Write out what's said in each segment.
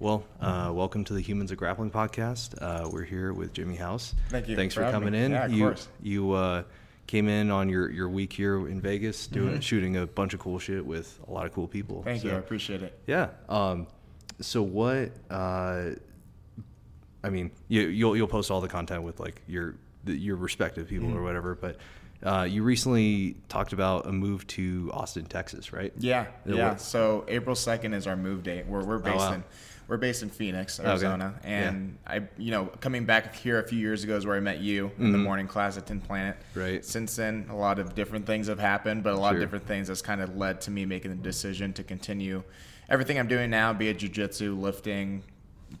Well, uh, welcome to the Humans of Grappling podcast. Uh, we're here with Jimmy House. Thank you Thanks for for, coming me. in. Yeah, of you course. you uh, came in on your, your week here in Vegas, doing Mhm. shooting a bunch of cool shit with a lot of cool people. Thank you. I appreciate it. Yeah. Um, so what? Uh, I mean, you, you'll you'll post all the content with like your your respective people Mhm. or whatever. But uh, you recently talked about a move to Austin, Texas, right? Yeah, Yeah. So April second is our move date. We're we're based wow. in we're based in Phoenix, Okay. Arizona, Yeah. and I you know coming back here a few years ago is where I met you in the Mhm. morning class at 10th Planet. Right. Since then, a lot of different things have happened, but a lot Sure. of different things that's kind of led to me making the decision to continue everything I'm doing now, be it jujitsu, lifting,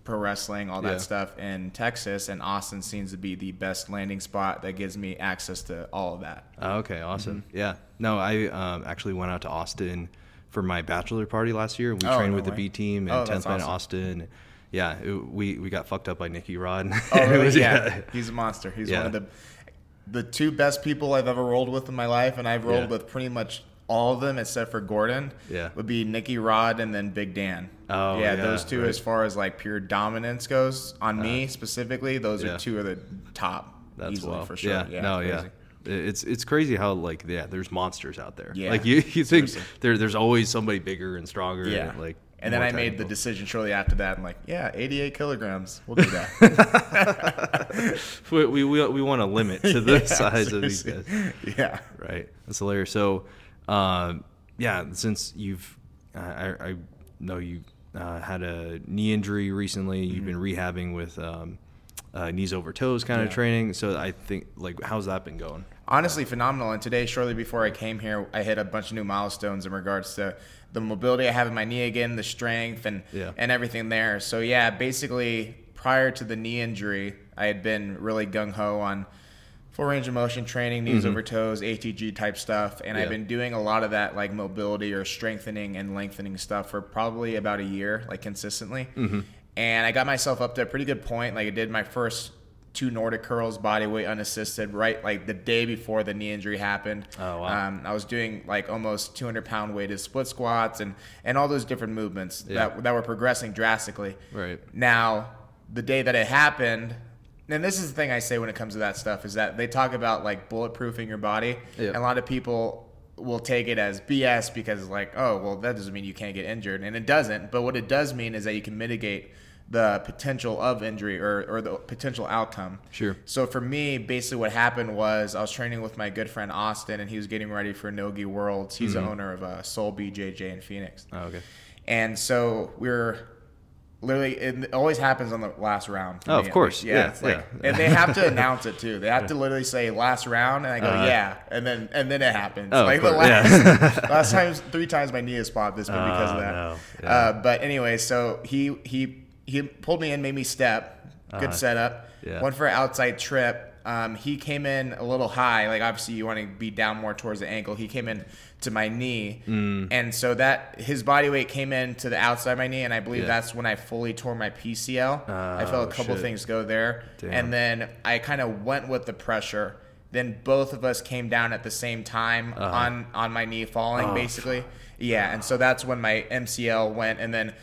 pro wrestling, all that Yeah. stuff in Texas, and Austin seems to be the best landing spot that gives me access to all of that. Oh, okay, awesome. Mm-hmm. Yeah. No, I um, actually went out to Austin for my bachelor party last year. We Oh, trained no with the. B team Oh, and 10th that's Planet awesome. Austin. Yeah, it, we we got fucked up by Nicky Rod. Oh, really? was- yeah. He's a monster. He's Yeah. one of the the two best people I've ever rolled with in my life, and I've rolled Yeah. with pretty much all of them except for Gordon. Yeah. would be Nicky Rod and then Big Dan. Oh, yeah, yeah, those two right. as far as like pure dominance goes on uh-huh. me specifically. Those yeah. are two of the top. That's easily for sure. Yeah, no, it's yeah. It's it's crazy how like yeah, there's monsters out there. Yeah, like you you think seriously. there there's always somebody bigger and stronger. Yeah. and, like And then I made the decision shortly after that. I'm like, yeah, 88 kilograms. We'll do that. we we, we, we want to limit to the Yeah, size of these guys. Yeah. Right. That's hilarious. So, um, yeah, since you've, I, I I know you uh, had a knee injury recently. You've been rehabbing with um, uh, knees over toes kind of training. So I think like, how's that been going? honestly phenomenal. And today, shortly before I came here, I hit a bunch of new milestones in regards to the mobility I have in my knee again, the strength, and Yeah. and everything there. So yeah, basically prior to the knee injury, I had been really gung ho on full range of motion training, knees over toes, ATG type stuff, and Yeah. I've been doing a lot of that like mobility or strengthening and lengthening stuff for probably about a year, like consistently. And I got myself up to a pretty good point. Like I did my first two Nordic curls, body weight unassisted, right like the day before the knee injury happened. Oh, wow. Um, I was doing like almost 200 pound weighted split squats and and all those different movements Yeah. that that were progressing drastically. Right. Now, the day that it happened, and this is the thing I say when it comes to that stuff is that they talk about like bulletproofing your body, Yeah. and a lot of people will take it as BS because like, oh, well, that doesn't mean you can't get injured, and it doesn't. But what it does mean is that you can mitigate the potential of injury or, or the potential outcome. Sure. So for me, basically what happened was I was training with my good friend Austin, and he was getting ready for Nogi Worlds. He's Mm-hmm. the owner of uh, Soul BJJ in Phoenix. Oh, okay. And so we are literally, it always happens on the last round. Oh, me, of course. least. Yeah, it's like, yeah. and they have to announce it too. They have to literally say last round, and I go, Uh, yeah, and then and then it happens. Oh, like the last yeah. last times, three times my knee has popped. This been because Oh, of that. no. Yeah. Uh, but anyway, so he he he pulled me in, made me step. Good Uh-huh. setup. Yeah. Went for an outside trip. Um, he came in a little high. Like obviously you want to be down more towards the ankle. He came in to my knee, Mm. and so that his body weight came in to the outside of my knee, and I believe Yeah. that's when I fully tore my PCL. I felt Oh, a couple shit. things go there, Damn. and then I kind of went with the pressure. Then both of us came down at the same time Uh-huh. on on my knee falling, Oh, basically. Yeah, and so that's when my MCL went, and then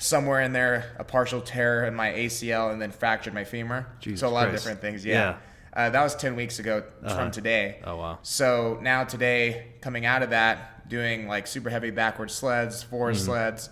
somewhere in there a partial tear in my ACL, and then fractured my femur. Jesus so a lot of different things. Yeah. Yeah, Uh, that was ten weeks ago Uh-huh. from today. Oh, wow. So now today, coming out of that, doing like super heavy backward sleds, forward Mm-hmm. sleds.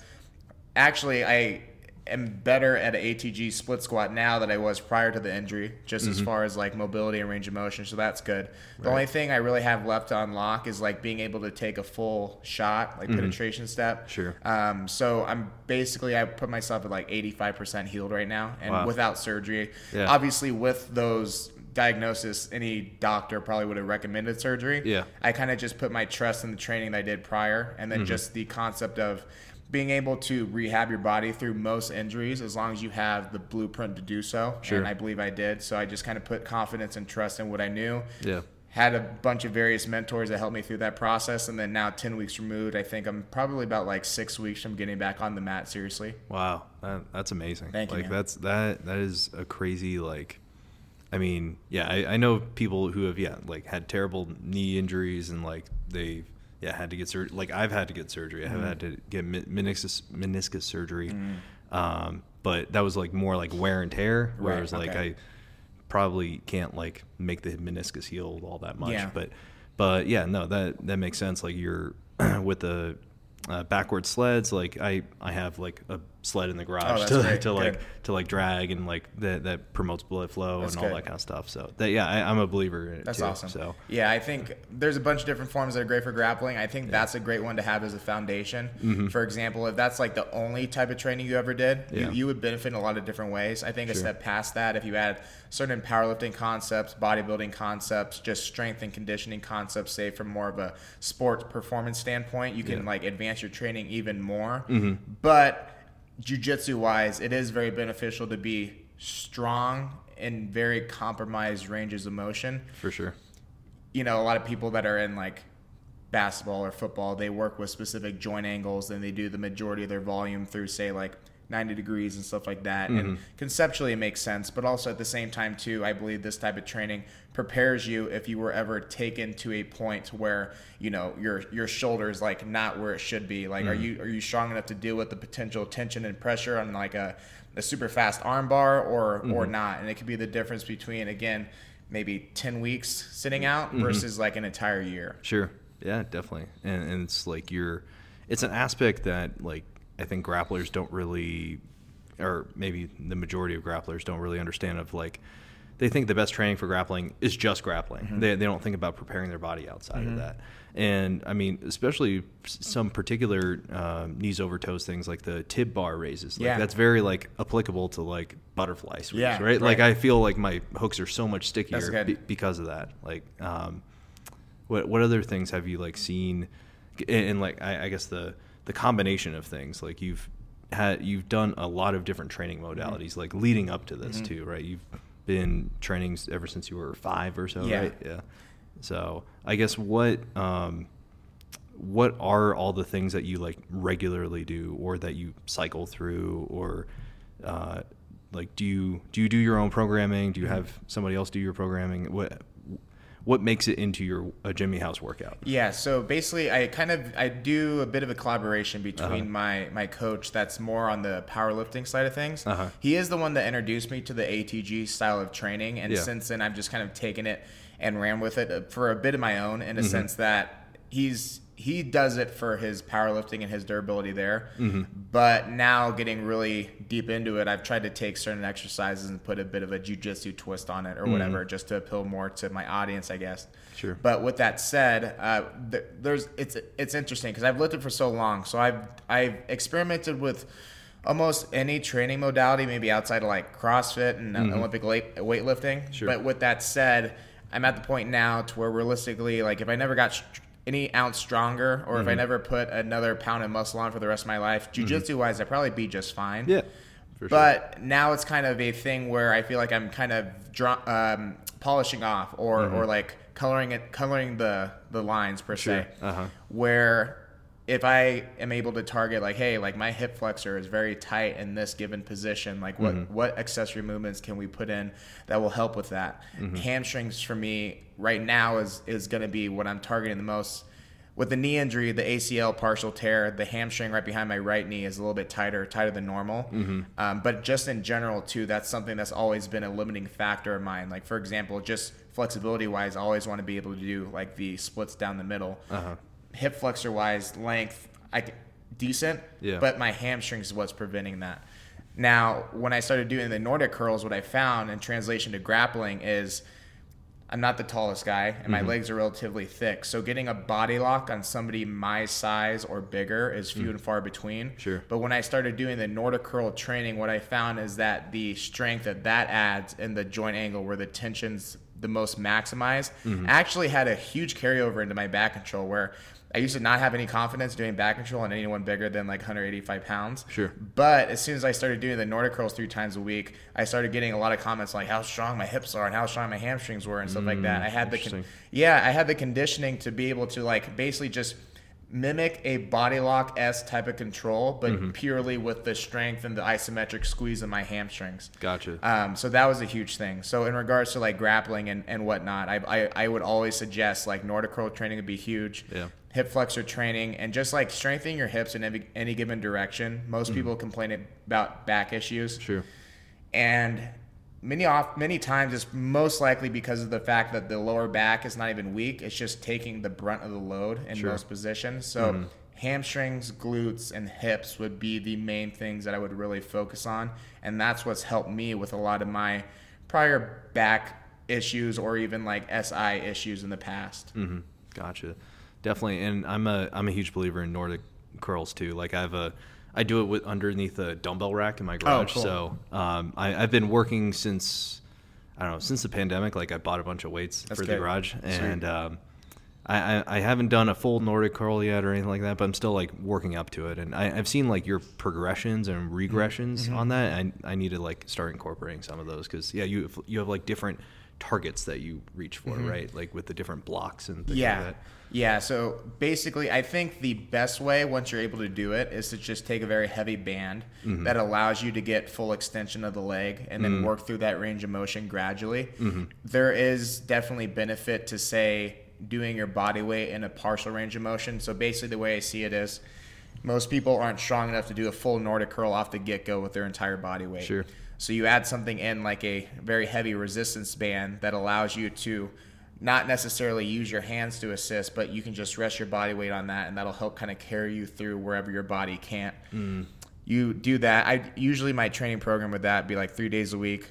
Actually, I am better at an ATG split squat now than I was prior to the injury, just Mm-hmm. as far as like mobility and range of motion. So that's good. The only thing I really have left to unlock is like being able to take a full shot, like penetration step. Mm-hmm. Sure. Um, so I'm basically I put myself at like 85% healed right now, and Wow. without surgery. Yeah. Obviously, with those diagnosis, any doctor probably would have recommended surgery. Yeah. I kind of just put my trust in the training that I did prior, and Mm-hmm. then just the concept of being able to rehab your body through most injuries as long as you have the blueprint to do so. Sure. And I believe I did. So I just kind of put confidence and trust in what I knew Yeah. had a bunch of various mentors that helped me through that process and then now 10 weeks removed i think i'm probably about like six weeks from getting back on the mat seriously Wow, that, that's amazing. Thank you, Like that's that that is a crazy like. I mean, yeah, I, I know people who have yeah like had terrible knee injuries and like they yeah had to get surgery. Like I've had to get surgery. I have Mm-hmm. had to get men- meniscus meniscus surgery. Um, but that was like more like wear and tear, Right, whereas like okay. I probably can't like make the meniscus heal all that much. Yeah. But but yeah, no, that that makes sense. Like you're with the uh, backward sleds, like I I have like a sled in the garage Oh, to, great. to like to like drag and like that that promotes blood flow That's and all good. that kind of stuff. So that yeah, I, I'm a believer in it That's too. awesome. So yeah, I think there's a bunch of different forms that are great for grappling. I think that's a great one to have as a foundation. For example, if that's like the only type of training you ever did, Mm-hmm. Yeah. you, you would benefit in a lot of different ways. I think a step past that, if you add certain powerlifting concepts, bodybuilding concepts, just strength and conditioning concepts, say from more of a sports performance standpoint, you can Yeah. Mm-hmm. like advance your training even more. But jujitsu wise, it is very beneficial to be strong in very compromised ranges of motion for sure. you know, a lot of people that are in like basketball or football, they work with specific joint angles and they do the majority of their volume through, say, like 90 degrees and stuff like that. And mm-hmm. conceptually, it makes sense. But also at the same time, too, I believe this type of training prepares you if you were ever taken to a point where you know your your shoulder is like not where it should be. Like, are mm-hmm. you are you strong enough to deal with the potential tension and pressure on like a a super fast armbar or or mm-hmm. not? And it could be the difference between again maybe 10 weeks sitting out versus like an entire year. Sure. Yeah, definitely. And, and it's like you're, it's an aspect that like I think grapplers don't really, or maybe the majority of grapplers don't really understand. Of like, they think the best training for grappling is just grappling. They, they don't think about preparing their body outside of that. And I mean, especially some particular um, knees over toes things like the tib bar raises. Like Yeah. that's very like applicable to like butterfly sweeps, Yeah, right? Like. I feel like my hooks are so much stickier be- because of that. Like, um, what what other things have you like seen? And, and, like I, I guess the the combination of things like you've had you've done a lot of different training modalities like leading up to this too, right? You've been training ever since you were five or so, Yeah. right? Yeah. So I guess what um, what are all the things that you like regularly do or that you cycle through or uh, like do you do you do your own programming do you have somebody else do your programming what what makes it into your a Jimmy House workout Yeah, so basically, I kind of I do a bit of a collaboration between Uh-huh. my my coach that's more on the powerlifting side of things. Uh-huh. He is the one that introduced me to the ATG style of training, and Yeah. since then I've just kind of taken it and ran with it uh, for a bit of my own, in a Mm-hmm. sense that he's he does it for his powerlifting and his durability there. Mm-hmm. But now getting really deep into it, I've tried to take certain exercises and put a bit of a jujitsu twist on it or whatever, just to appeal more to my audience, I guess. Mm-hmm. Sure. But with that said, uh, th- there's it's it's interesting because I've it for so long. So I've I've experimented with almost any training modality, maybe outside of like CrossFit and uh, Olympic weight, weightlifting. Mm-hmm. Sure. But with that said, I'm at the point now to where realistically, like if I never got any ounce stronger, or Mm-hmm. if I never put another pound of muscle on for the rest of my life, jujitsu wise, I'd probably be just fine. yeah for sure. But now it's kind of a thing where I feel like I'm kind of draw, um, polishing off or, Mm-hmm. or like coloring it, coloring the, the lines per Sure. se. Uh-huh. Where if I am able to target like, hey, like my hip flexor is very tight in this given position, like what Mm-hmm. what accessory movements can we put in that will help with that? Mm-hmm. Hamstrings for me right now is is going to be what I'm targeting the most. With the knee injury, the ACL partial tear, the hamstring right behind my right knee is a little bit tighter, tighter than normal. Mm-hmm. Um, but just in general, too, that's something that's always been a limiting factor of mine. Like, for example, just flexibility wise, I always want to be able to do like the splits down the middle. Uh-huh. Hip flexor wise, length, I decent, Yeah. but my hamstrings is what's preventing that. Now, when I started doing the Nordic curls, what I found in translation to grappling is I'm not the tallest guy, and Mm-hmm. my legs are relatively thick. So getting a body lock on somebody my size or bigger is few and far between. Mm. Sure. But when I started doing the Nordic curl training, what I found is that the strength that that adds in the joint angle, where the tension's the most maximized, Mm-hmm. actually had a huge carryover into my back control. Where I used to not have any confidence doing back control on anyone bigger than like 185 pounds. Sure. But as soon as I started doing the Nordic curls three times a week, I started getting a lot of comments like how strong my hips are and how strong my hamstrings were and stuff like that. I had the con- yeah, I had the conditioning to be able to like basically just mimic a body lock s type of control, but Mm-hmm. purely with the strength and the isometric squeeze of my hamstrings. gotcha Um, so that was a huge thing. So in regards to like grappling and, and whatnot, I, I, I would always suggest like Nordic curl training would be huge. Yeah. Hip flexor training, and just like strengthening your hips in any, any given direction. Most people complain about back issues, True. and many off many times it's most likely because of the fact that the lower back is not even weak. It's just taking the brunt of the load in Sure. most positions. So hamstrings, glutes, and hips would be the main things that I would really focus on, and that's what's helped me with a lot of my prior back issues or even like SI issues in the past. hmm Gotcha. Definitely, and I'm a I'm a huge believer in Nordic curls too. Like I have a I do it with underneath a dumbbell rack in my garage. Oh, cool. So um, I, I've been working since I don't know since the pandemic. Like I bought a bunch of weights That's for the good. garage, Sweet. and um, I, I haven't done a full Nordic curl yet or anything like that. But I'm still like working up to it, and I, I've seen like your progressions and regressions Mm-hmm. on that. I I need to like start incorporating some of those because yeah, you you have like different targets that you reach for, right? Like with the different blocks and things like Mm-hmm. Yeah. that. Yeah. So basically, I think the best way once you're able to do it is to just take a very heavy band Mm-hmm. that allows you to get full extension of the leg and then work through that range of motion gradually. Mm-hmm. There is definitely benefit to say doing your body weight in a partial range of motion. So basically, the way I see it is. Most people aren't strong enough to do a full Nordic curl off the get go with their entire body weight. Sure. So you add something in like a very heavy resistance band that allows you to not necessarily use your hands to assist, but you can just rest your body weight on that, and that'll help kind of carry you through wherever your body can't. Mm. You do that. I usually my training program with that be like three days a week,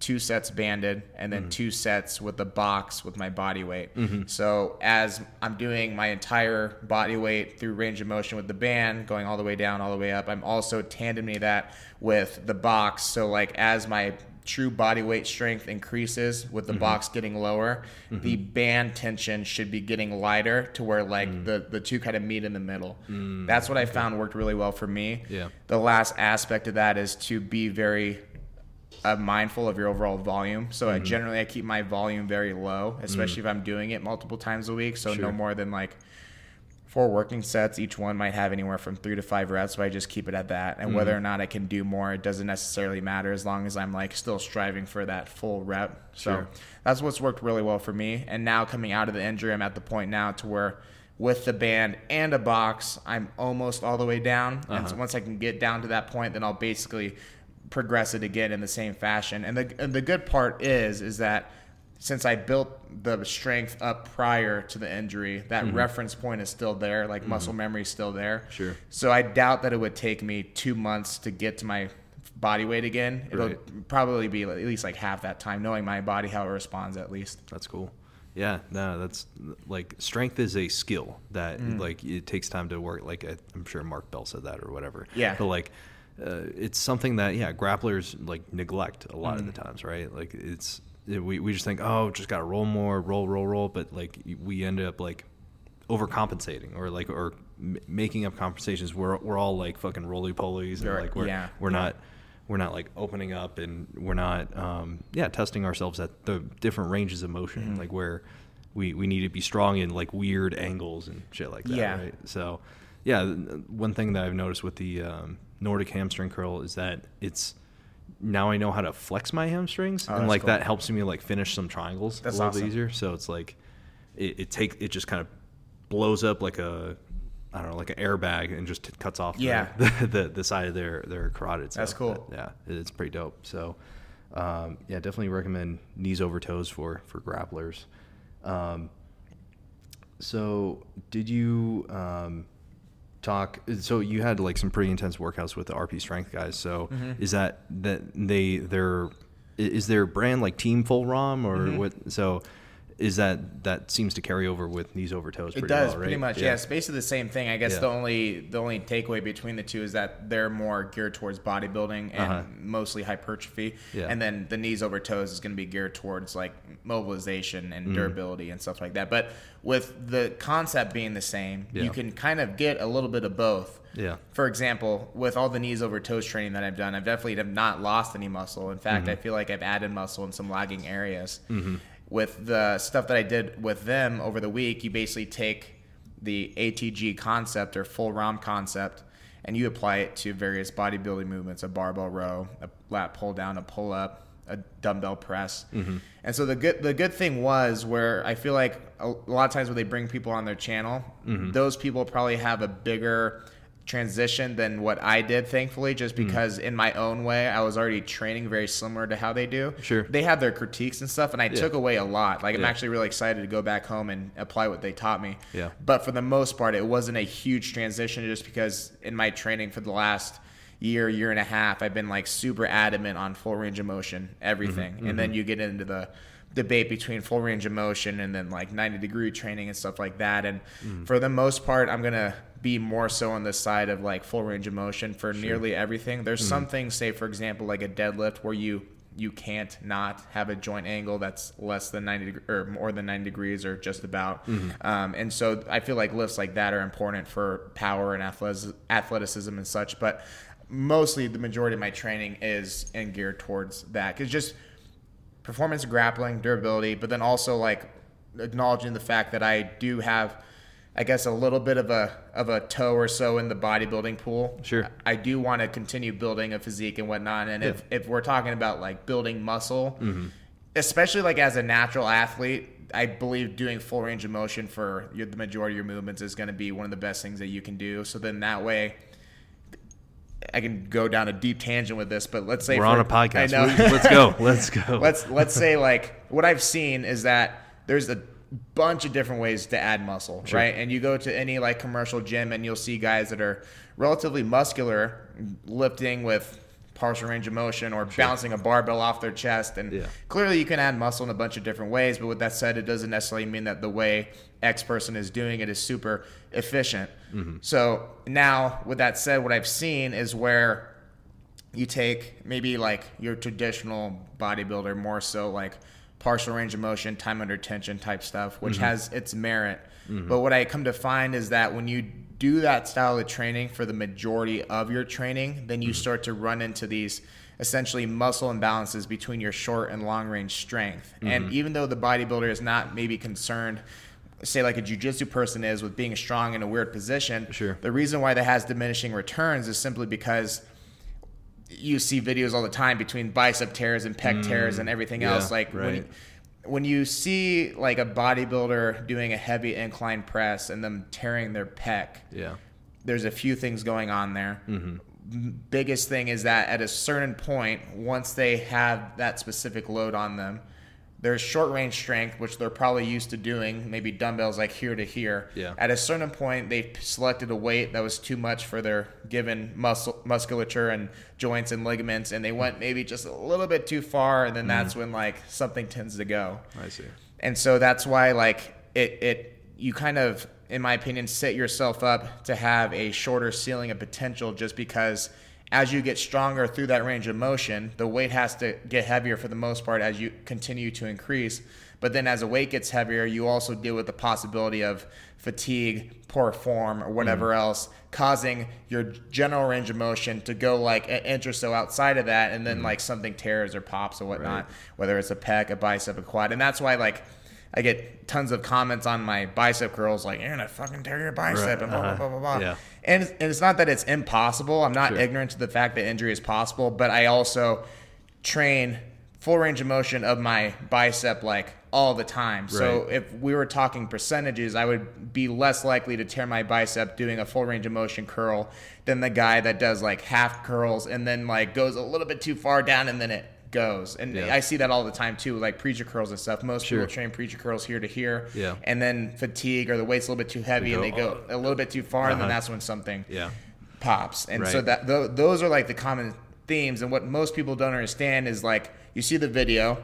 two sets banded, and then mm. two sets with the box with my body weight. Mm-hmm. So as I'm doing my entire body weight through range of motion with the band, going all the way down, all the way up, I'm also tandeming that with the box. So like as my true body weight strength increases with the mm-hmm. box getting lower, the mm-hmm. band tension should be getting lighter to where like mm. the, the two kind of meet in the middle. Mm. That's what I found worked really well for me. Yeah. The last aspect of that is to be very uh, mindful of your overall volume. So I generally I keep my volume very low, especially mm. if I'm doing it multiple times a week. So no more than like four working sets. Each one might have anywhere from three to five reps. So I just keep it at that. And whether mm. or not I can do more, it doesn't necessarily matter as long as I'm like still striving for that full rep. So Sure. that's what's worked really well for me. And now coming out of the injury, I'm at the point now to where with the band and a box, I'm almost all the way down. And so once I can get down to that point, then I'll basically progress it again in the same fashion. And the and the good part is is that since I built the strength up prior to the injury, that reference point is still there, like muscle memory is still there. Sure. So I doubt that it would take me two months to get to my body weight again. It'll Right. probably be at least like half that time, knowing my body how it responds at least. That's cool. Yeah, no, that's like strength is a skill that Mm. like it takes time to work. Like I- I'm sure Mark Bell said that or whatever. Yeah. But like, uh, it's something that yeah grapplers like neglect a lot Mm. of the times, right? Like it's it- we we just think oh just gotta roll more, roll roll roll, but like we end up like overcompensating or like or m- making up compensations. We're we're all like fucking roly polies and like we're yeah, we're not we're not like opening up and we're not um, yeah testing ourselves at the different ranges of motion Mm-hmm. like where we we need to be strong in like weird angles and shit like that Yeah. right so yeah one thing that i've noticed with the um, nordic hamstring curl is that it's now i know how to flex my hamstrings Oh, and like cool. that helps me like finish some triangles That's a little awesome. bit easier so it's like it, it take it just kind of blows up like a I don't know, like an airbag, and just t- cuts off the- Yeah. the, the, the side of their their carotid. That's cool. that- yeah, it's pretty dope. So, um, yeah, definitely recommend knees over toes for for grapplers. Um, so, did you um, talk? So you had like some pretty intense workouts with the RP Strength guys. So Mm-hmm. is that that they they're is their brand like Team Full ROM or Mm-hmm. what? So is that that seems to carry over with knees over toes? It Pretty does well, pretty much. Yeah. it's basically the same thing. I guess Yeah. the only the only takeaway between the two is that they're more geared towards bodybuilding and Uh-huh. mostly hypertrophy, Yeah. and then the knees over toes is going to be geared towards like mobilization Mm. and durability and stuff like that. But with the concept being the same, Yeah. you can kind of get a little bit of both. Yeah. For example, with all the knees over toes training that I've done, I've definitely have not lost any muscle. In fact, I feel like I've added muscle in some lagging areas. With the stuff that I did with them over the week, you basically take the ATG concept or full ROM concept and you apply it to various bodybuilding movements a barbell row, a lat pull down, a pull up, a dumbbell press. Mm-hmm. And so the good the good thing was where I feel like a, a lot of times when they bring people on their channel, mm-hmm. those people probably have a bigger transition than what I did, thankfully, just because in my own way, I was already training very similar to how they do. Sure. They have their critiques and stuff, and I took away a lot. Like, I'm Yeah. actually really excited to go back home and apply what they taught me. Yeah. But for the most part, it wasn't a huge transition just because in my training for the last year, year and a half, I've been like super adamant on full range of motion, everything. Mm-hmm. And then you get into the debate between full range of motion and then like 90 degree training and stuff like that. And Mm-hmm. for the most part, I'm going to be more so on the side of like full range of motion for nearly everything. There's Mm-hmm. some things, say, for example, like a deadlift where you you can't not have a joint angle that's less than 90 deg- or more than 90 degrees or just about. Mm-hmm. Um, and so I feel like lifts like that are important for power and athleticism and such. But mostly the majority of my training is and geared towards that because just performance grappling, durability, but then also like acknowledging the fact that I do have, I guess, a little bit of a of a toe or so in the bodybuilding pool. Sure. I do want to continue building a physique and whatnot. And if if we're talking about like building muscle, mm-hmm. especially like as a natural athlete. I believe doing full range of motion for your, the majority of your movements is going to be one of the best things that you can do. So then that way, I can go down a deep tangent with this. But let's say We're for- on a podcast. Let's go. Let's go. let's let's say like what I've seen is that there's a bunch of different ways to add muscle, right? And you go to any like commercial gym and you'll see guys that are relatively muscular lifting with partial range of motion or bouncing a barbell off their chest. And Yeah. clearly you can add muscle in a bunch of different ways but with that said it doesn't necessarily mean that the way x person is doing it is super efficient. Mm-hmm. So now with that said what i've seen is where you take maybe like your traditional bodybuilder more so like partial range of motion time under tension type stuff which mm-hmm. has its merit. Mm-hmm. But what i come to find is that when you do that style of training for the majority of your training then you mm-hmm. start to run into these essentially muscle imbalances between your short and long range strength. And even though the bodybuilder is not maybe concerned say like a jujitsu person is with being strong in a weird position Sure. the reason why that has diminishing returns is simply because you see videos all the time between bicep tears and pec tears and everything Mm. yeah, else. Like when, right. when you see like a bodybuilder doing a heavy incline press and them tearing their pec, yeah. there's a few things going on there. Mm-hmm. Biggest thing is that at a certain point, once they have that specific load on them, there's short range strength, which they're probably used to doing, maybe dumbbells like here to here. Yeah. At a certain point, they selected a weight that was too much for their given muscle musculature and joints and ligaments, and they went maybe just a little bit too far, and then mm-hmm. that's when like something tends to go I see. and so that's why like it it you kind of in my opinion set yourself up to have a shorter ceiling of potential just because as you get stronger through that range of motion the weight has to get heavier for the most part as you continue to increase. But then as the weight gets heavier you also deal with the possibility of fatigue poor form or whatever mm. else causing your general range of motion to go like an inch or so outside of that and then mm. like something tears or pops or whatnot whether it's a pec a bicep a quad. And that's why like I get tons of comments on my bicep curls, like you're gonna fucking tear your bicep Right, and blah blah uh-huh. blah blah blah. Yeah. And, it's- and it's not that it's impossible. I'm not Sure. ignorant to the fact that injury is possible, but I also train full range of motion of my bicep like all the time. So if we were talking percentages, I would be less likely to tear my bicep doing a full range of motion curl than the guy that does like half curls and then like goes a little bit too far down and then it goes. And Yeah. I see that all the time too, like preacher curls and stuff. Most Sure. people train preacher curls here to here. Yeah. And then fatigue or the weight's a little bit too heavy and they go a little bit too far and then Uh-huh. that's when something Yeah. pops. And so that tho- those are like the common themes. And what most people don't understand is like you see the video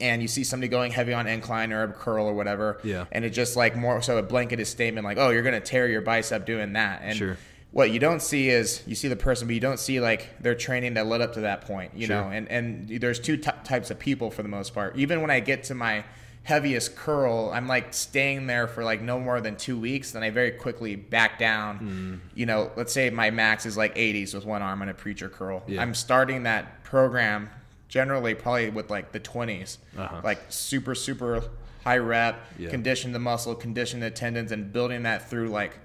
and you see somebody going heavy on incline or a curl or whatever. Yeah. And it's just like more so a blanketed statement like, oh, you're gonna tear your bicep doing that. And Sure. What you don't see is you see the person, but you don't see like their training that led up to that point. You Sure. know, and and there's two t- types of people for the most part. Even when I get to my heaviest curl, I'm like staying there for like no more than two weeks. Then I very quickly back down. Hmm. You know, let's say my max is like 80s with one arm on a preacher curl. Yeah. I'm starting that program generally probably with like the 20s, Uh-huh. like super super high rep, Yeah. condition the muscle, condition the tendons, and building that through like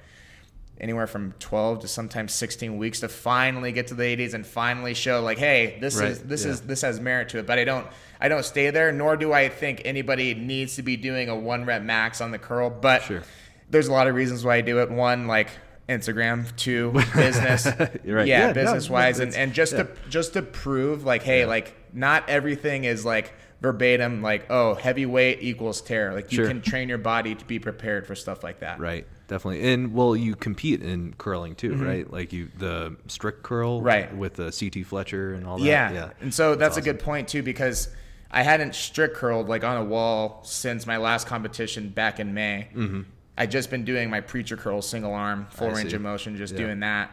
anywhere from 12 to sometimes 16 weeks to finally get to the 80s and finally show like hey this Right, is this yeah. is this has merit to it but i don't i don't stay there nor do i think anybody needs to be doing a one rep max on the curl but Sure. there's a lot of reasons why i do it one like instagram two business right. yeah, Yeah, no, business wise and, and just yeah. to just to prove like hey like not everything is like verbatim like oh heavyweight equals terror like you Sure. can train your body to be prepared for stuff like that Right, definitely. And well, you compete in curling too, right? Like you the strict curl, Mm-hmm. Right. with the CT Fletcher and all that. Yeah. yeah. And so that's, awesome. a good point too because I hadn't strict curled like on a wall since my last competition back in May. Mm-hmm. I just been doing my preacher curl single arm full I range see. of motion, just Yeah. Mm-hmm. doing that.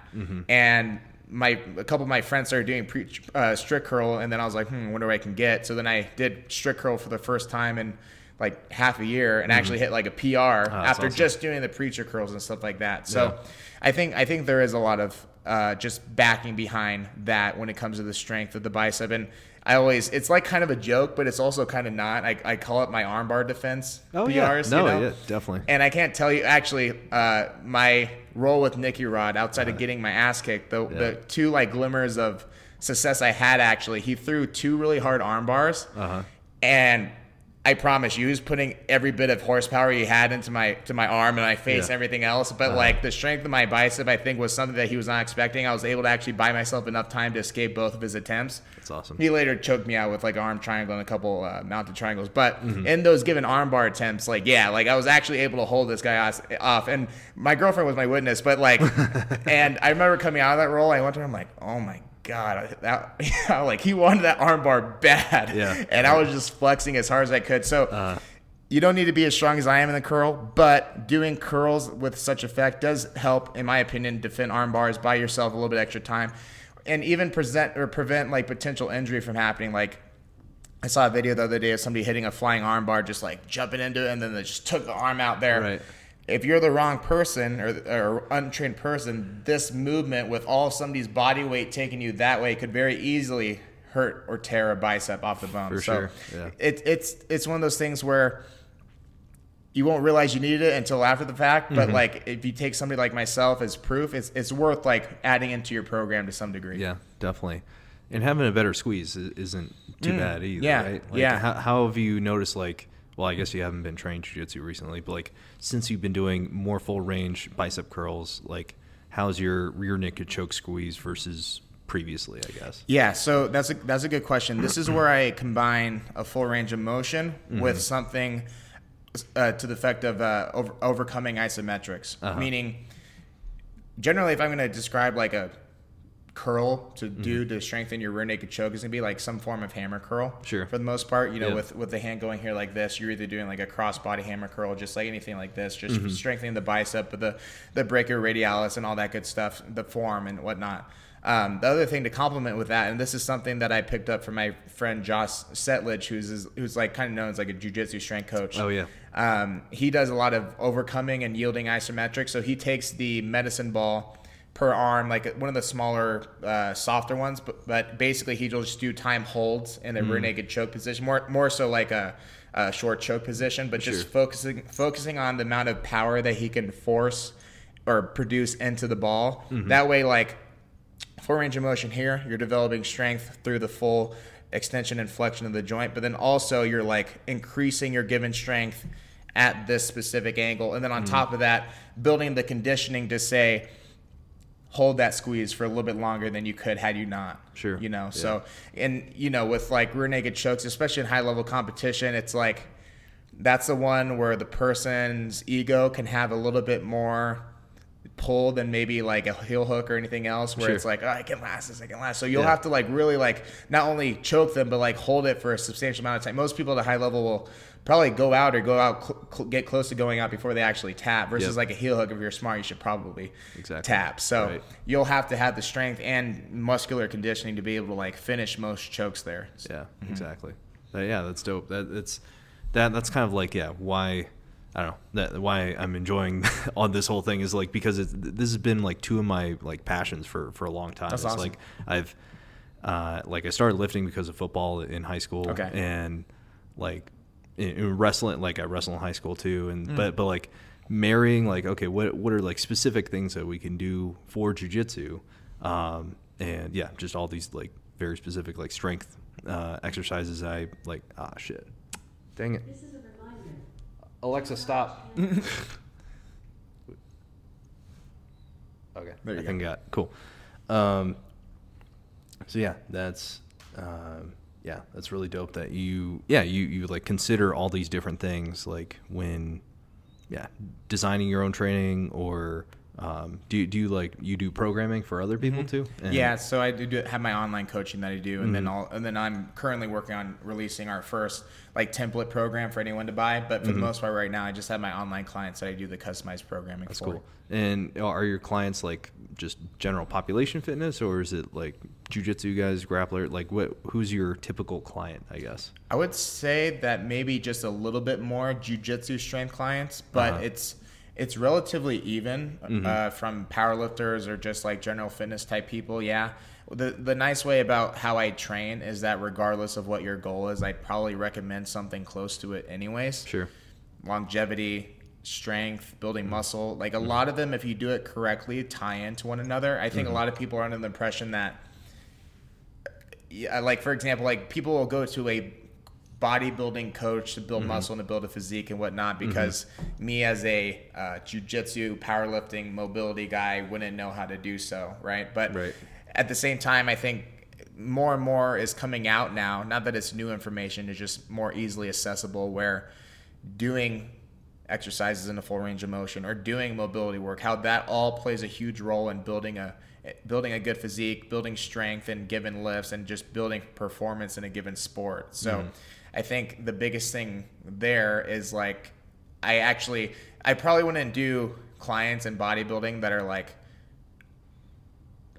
And my a couple of my friends started doing pre, uh, strict curl, and then I was like, hmm, wonder what I can get. So then I did strict curl for the first time in like half a year, and actually hit like a PR after Mm-hmm. awesome. just doing the preacher curls and stuff like that. So Yeah. I think I think there is a lot of uh, just backing behind that when it comes to the strength of the bicep, and I always it's like kind of a joke, but it's also kind of not. I, I call it my armbar defense Oh PRs. yeah, you no, know? yeah, definitely. And I can't tell you actually uh, my role with Nicky Rod outside of getting my ass kicked, the Yeah. the two like glimmers of success I had actually, he threw two really hard arm bars, Uh-huh. and I promise you, he was putting every bit of horsepower he had into my to my arm and my face Yeah. and everything else. But like the strength of my bicep, I think was something that he was not expecting. I was able to actually buy myself enough time to escape both of his attempts. That's awesome. He later choked me out with like arm triangle and a couple uh, mounted triangles. But Mm-hmm. in those given armbar attempts, like yeah, like I was actually able to hold this guy off, and my girlfriend was my witness. But like, and I remember coming out of that roll, I went to her, I'm like, oh my god, that like he wanted that armbar bad, Yeah. and I was just flexing as hard as I could. So. Uh, you don't need to be as strong as I am in the curl, but doing curls with such effect does help, in my opinion, defend arm bars. Buy yourself a little bit extra time, and even present or prevent like potential injury from happening. Like I saw a video the other day of somebody hitting a flying arm bar, just like jumping into it, and then they just took the arm out there. Right. If you're the wrong person or, or untrained person, this movement with all somebody's body weight taking you that way could very easily hurt or tear a bicep off the bone. For so sure, yeah. it, it's it's one of those things where you won't realize you needed it until after the fact. But Mm-hmm. like if you take somebody like myself as proof, it's it's worth like adding into your program to some degree. Yeah, definitely. And having a better squeeze isn't too bad either, Mm, yeah, right? Like, yeah. How, how have you noticed, like, well, I guess you haven't been trained jiu-jitsu recently, but like since you've been doing more full range bicep curls, like, how's your rear naked choke squeeze versus previously? I guess. Yeah, so that's a that's a good question. This is where I combine a full range of motion Mm-hmm. with something uh, to the effect of uh, over, overcoming isometrics. Uh-huh. Meaning, generally, if I'm going to describe like a curl to do to strengthen your rear naked choke, is going to be like some form of hammer curl. Sure. For the most part, you know, Yeah. with with the hand going here like this, you're either doing like a cross body hammer curl, just like anything like this, just strengthening the bicep, but the the brachioradialis radialis and all that good stuff, the form and whatnot. Um, the other thing to complement with that, and this is something that I picked up from my friend Josh Setledge, who's who's like kind of known as like a jujitsu strength coach. Oh, yeah. Um, he does a lot of overcoming and yielding isometric. So he takes the medicine ball per arm, like one of the smaller, uh, softer ones, but, but basically he'll just do time holds in a Mm. rear naked choke position, more more so like a, a short choke position, but just Sure. focusing focusing on the amount of power that he can force or produce into the ball. Mm-hmm. That way, like full range of motion here, you're developing strength through the full extension and flexion of the joint, but then also you're like increasing your given strength at this specific angle. And then Mm-hmm. on top of that, building the conditioning to say, hold that squeeze for a little bit longer than you could had you not. Sure. You know, so, and, you know, with like rear naked chokes, especially in high level competition, it's like, that's the one where the person's ego can have a little bit more pull than maybe like a heel hook or anything else where Sure. it's like oh, I can last this I can last so you'll Yeah. have to like really like not only choke them but like hold it for a substantial amount of time most people at a high level will probably go out or go out cl- cl- get close to going out before they actually tap versus Yep. like a heel hook if you're smart you should probably Exactly. tap so Right. you'll have to have the strength and muscular conditioning to be able to like finish most chokes there Yeah, Mm-hmm. exactly. Uh, yeah, that's dope. That it's that that's kind of like yeah why I don't know that why I'm enjoying on this whole thing is like because it's, this has been like two of my like passions for for a long time. That's it's awesome. like I've uh, like I started lifting because of football in high school. Okay. and like in, in wrestling like I wrestle in high school too and Mm. but but like marrying like okay what what are like specific things that we can do for jujitsu um, and yeah just all these like very specific like strength uh, exercises I like ah shit. Dang it. This is a reminder. Alexa stop. okay. There you I go. think I got cool. Um, so yeah that's um, yeah that's really dope that you yeah you you like consider all these different things like when yeah designing your own training or um, do you, do you like you do programming for other people too And- Mm-hmm. Yeah, so I do do- have my online coaching that I do, and then Mm-hmm. I'll, and then I'm currently working on releasing our first like template program for anyone to buy. But for the most part, right now, I just have my online clients that I do the customized programming Mm-hmm. that's for. cool and are your clients like just general population fitness or is it like jujitsu guys grappler like what who's your typical client i guess I would say that maybe just a little bit more jujitsu strength clients, but Uh-huh. it's it's relatively even Mm-hmm. uh, from powerlifters or just like general fitness type people. Yeah. The the nice way about how I train is that regardless of what your goal is, I'd probably recommend something close to it anyways. sure longevity, strength, building muscle. Like a lot of them, if you do it correctly, tie into one another. I think a lot of people are under the impression that, yeah, like for example, like people will go to a bodybuilding coach to build mm-hmm. muscle and to build a physique and whatnot mm-hmm. because me as a uh, jujitsu, powerlifting, mobility guy wouldn't know how to do so, right? But Right. at the same time, I think more and more is coming out now. Not that it's new information, it's just more easily accessible. Where doing exercises in a full range of motion or doing mobility work, how that all plays a huge role in building a building a good physique, building strength in given lifts, and just building performance in a given sport. So, mm-hmm. I think the biggest thing there is like I actually I probably wouldn't do clients in bodybuilding that are like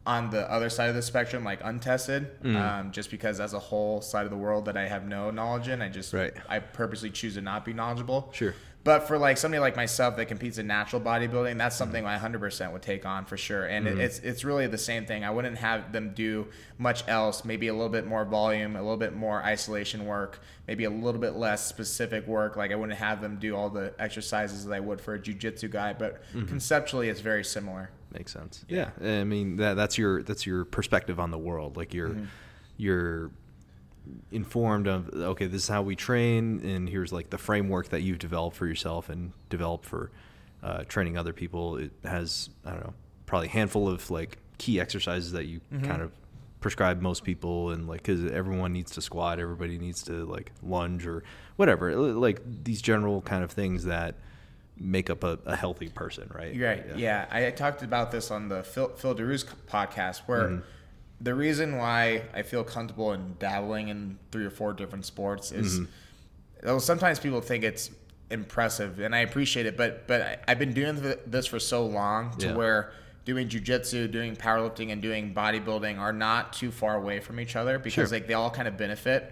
on the other side of the spectrum, like untested, Mm. um, just because as a whole side of the world that I have no knowledge in, I just Right. I purposely choose to not be knowledgeable. Sure. But for like somebody like myself that competes in natural bodybuilding, that's Mm. something I 100% would take on for sure. And Mm-hmm. it it's it's really the same thing. I wouldn't have them do much else. Maybe a little bit more volume, a little bit more isolation work, maybe a little bit less specific work. Like I wouldn't have them do all the exercises that I would for a jujitsu guy. But Mm-hmm. conceptually, it's very similar. Makes sense. Yeah. I mean that that's your that's your perspective on the world. Like you're you're informed of okay this is how we train and here's like the framework that you've developed for yourself and developed for uh, training other people. It has i don't know probably a handful of like key exercises that you kind of prescribe most people and like because everyone needs to squat everybody needs to like lunge or whatever. Like these general kind of things that make up a, a healthy person right right. Yeah. I talked about this on the Phil, Phil Daru's podcast, where mm-hmm. the reason why I feel comfortable in dabbling in three or four different sports is mm-hmm. well, sometimes people think it's impressive, and I appreciate it, but but I, I've been doing this for so long to Yeah. where doing jujitsu, doing powerlifting, and doing bodybuilding are not too far away from each other because Sure. like they all kind of benefit.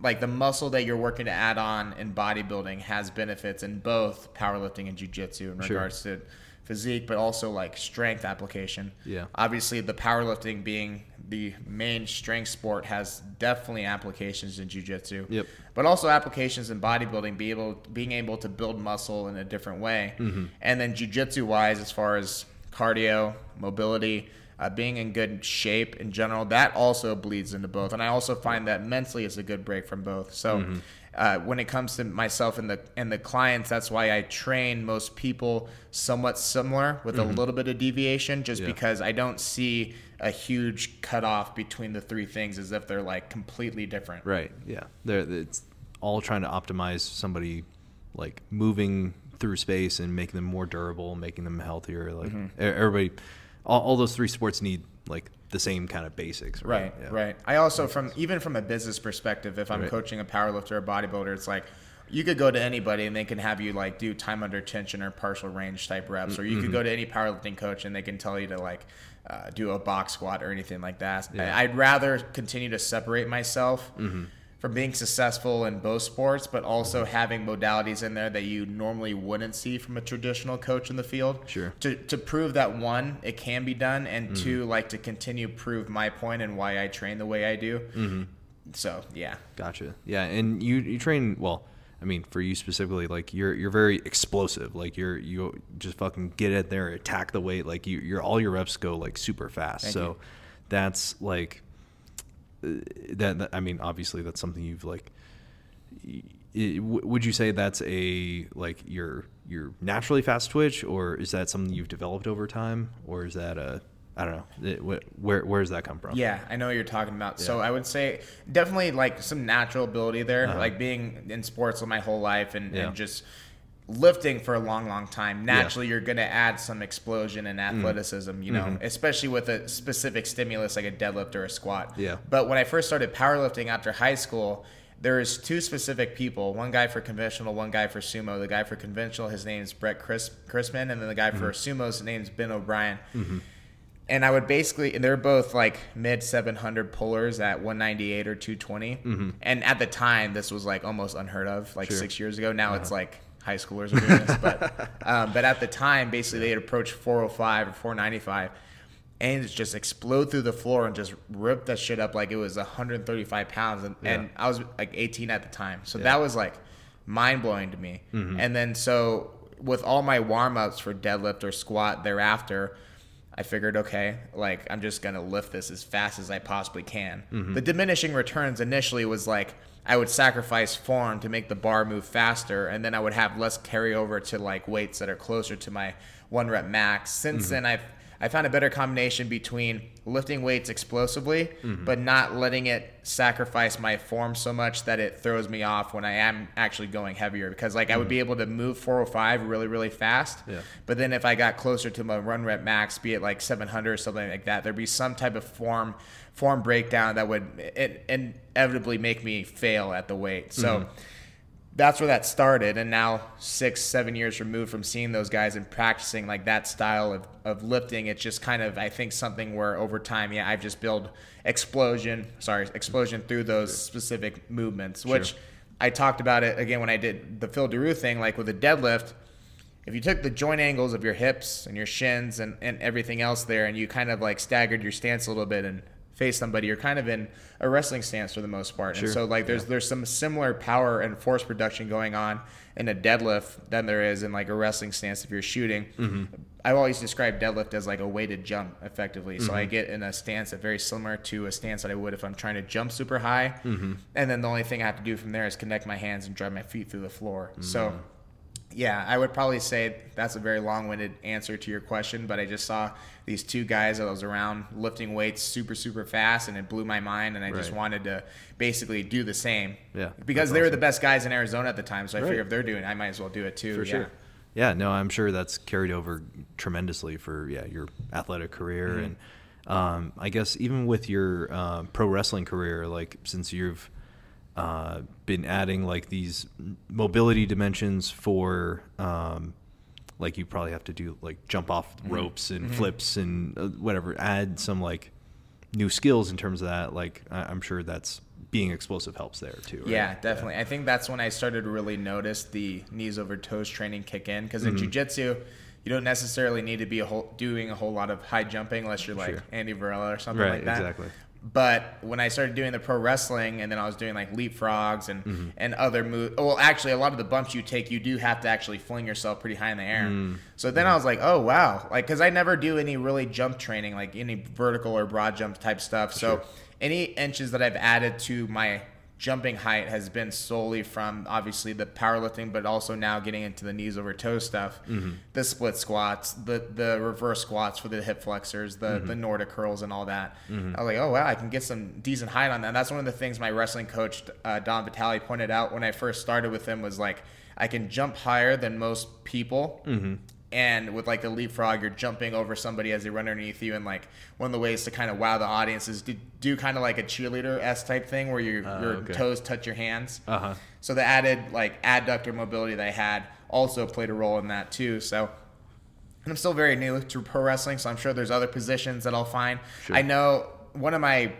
Like the muscle that you're working to add on in bodybuilding has benefits in both powerlifting and jujitsu in Sure. regards to physique, but also like strength application. Yeah. Obviously, the powerlifting being the main strength sport has definitely applications in jujitsu. Yep. But also applications in bodybuilding, be able being able to build muscle in a different way. Mm-hmm. And then jujitsu wise, as far as cardio, mobility, uh, being in good shape in general, that also bleeds into both. And I also find that mentally is a good break from both. So Mm-hmm. uh, when it comes to myself and the and the clients, that's why I train most people somewhat similar with a little bit of deviation, just Mm-hmm. Yeah. because I don't see a huge cutoff between the three things as if they're like completely different. Right. Yeah. They're, it's all trying to optimize somebody like moving through space and making them more durable, making them healthier. Like Mm-hmm. everybody, all, all those three sports need like the same kind of basics. Right. Right, Yeah. right. I also, from even from a business perspective, if I'm Right. coaching a powerlifter or a bodybuilder, it's like you could go to anybody and they can have you like do time under tension or partial range type reps, or you Mm-hmm. could go to any powerlifting coach and they can tell you to like uh, do a box squat or anything like that. Yeah. Mm-hmm. I'd rather continue to separate myself. From being successful in both sports, but also having modalities in there that you normally wouldn't see from a traditional coach in the field Sure. to, to prove that one it can be done and mm-hmm. two like to continue prove my point and why i train the way i do mm-hmm. so yeah Gotcha. Yeah, and you you train well. I mean, for you specifically, like you're you're very explosive. Like you're you just fucking get it there, attack the weight. Like you, you're all your reps go like super fast. Thank so you. that's like that, that. I mean, obviously, that's something you've like. y- i- w- Would you say that's a like your your naturally fast twitch, or is that something you've developed over time, or is that a I don't know. It, wh- where where does that come from? Yeah, I know what you're talking about. So I would say definitely like some natural ability there, Uh-huh. like being in sports my whole life and, Yeah. and just lifting for a long, long time. Naturally, you're going to add some explosion Mm-hmm. and athleticism, you know, especially with a specific stimulus like a deadlift or a squat. Yeah. But when I first started powerlifting after high school, there is two specific people. One guy for conventional, one guy for sumo. The guy for conventional, his name is Brett Chris, Chrisman, and then the guy for Mm-hmm. sumo's name's Ben O'Brien and I would basically, and they're both like mid 700 pullers at 198 or 220. And at the time, this was like almost unheard of, like Mm-hmm. Sure. Uh-huh. six years ago. Now it's like high schoolers are doing this, but um, but at the time, basically they'd approach 405 or 495. And just explode through the floor and just rip that shit up like it was 135 pounds. And, and I was like 18 at the time. So that was like mind blowing to me. And then so with all my warm ups for deadlift or squat thereafter, I figured, okay, like I'm just gonna lift this as fast as I possibly can. The diminishing returns initially was like I would sacrifice form to make the bar move faster, and then I would have less carryover to like weights that are closer to my one rep max. Since mm-hmm. then, I've I found a better combination between lifting weights explosively, mm-hmm. but not letting it sacrifice my form so much that it throws me off when I am actually going heavier. Because like I would mm-hmm. be able to move 405 really, really fast, Yeah. but then if I got closer to my run rep max, be it like 700 or something like that, there'd be some type of form form breakdown that would inevitably make me fail at the weight. So mm-hmm. That's where that started. And now six, seven years removed from seeing those guys and practicing like that style of, of lifting, it's just kind of I think something where over time, yeah, I've just built explosion, sorry, explosion through those specific movements, which I talked about it again when I did the Phil Daru thing, like with a deadlift if you took the joint angles of your hips and your shins and, and everything else there and you kind of like staggered your stance a little bit and face somebody you're kind of in a wrestling stance for the most part Sure. and so like there's there's some similar power and force production going on in a deadlift than there is in like a wrestling stance if you're shooting Mm-hmm. i've always described deadlift as like a weighted jump effectively so Mm-hmm. i get in a stance that very similar to a stance that i would if i'm trying to jump super high Mm-hmm. and then the only thing i have to do from there is connect my hands and drive my feet through the floor so Mm-hmm. Yeah, I would probably say that's a very long-winded answer to your question, but I just saw these two guys that was around lifting weights super super fast, and it blew my mind, and I just wanted to basically do the same. Yeah, because they were the best guys in Arizona at the time, so I Right. figure if they're doing, it, I might as well do it too. for yeah. sure. Yeah, no, I'm sure that's carried over tremendously for yeah your athletic career, Mm-hmm. and um, I guess even with your uh, pro wrestling career, like since you've uh, been adding like these mobility dimensions for um, like you probably have to do like jump off Mm-hmm. ropes and flips and uh, whatever, add some like new skills in terms of that. Like I- I'm sure that's being explosive helps there too. right? Yeah, definitely. I think that's when I started to really notice the knees over toes training kick in because Mm-hmm. in jujitsu, you don't necessarily need to be a whole, doing a whole lot of high jumping unless you're like Sure. Andy Varela or something Right, like that. exactly. But when I started doing the pro wrestling, and then I was doing like leapfrogs and Mm-hmm. and other moves. Well, actually, a lot of the bumps you take, you do have to actually fling yourself pretty high in the air. Mm. So then I was like, oh wow, like because I never do any really jump training, like any vertical or broad jump type stuff. So any inches that I've added to my jumping height has been solely from obviously the powerlifting, but also now getting into the knees over toe stuff, mm-hmm. the split squats, the the reverse squats for the hip flexors, the mm-hmm. the Nordic curls, and all that. Mm-hmm. I was like, oh wow, I can get some decent height on that. And that's one of the things my wrestling coach uh, Don Vitale pointed out when I first started with him was like, I can jump higher than most people. And with like the leapfrog, you're jumping over somebody as they run underneath you, and like one of the ways to kind of wow the audience is to do kind of like a cheerleader s type thing where your Uh, your okay. toes touch your hands. Uh huh. So the added like adductor mobility they had also played a role in that too. So and I'm still very new to pro wrestling, so I'm sure there's other positions that I'll find. Sure. I know one of my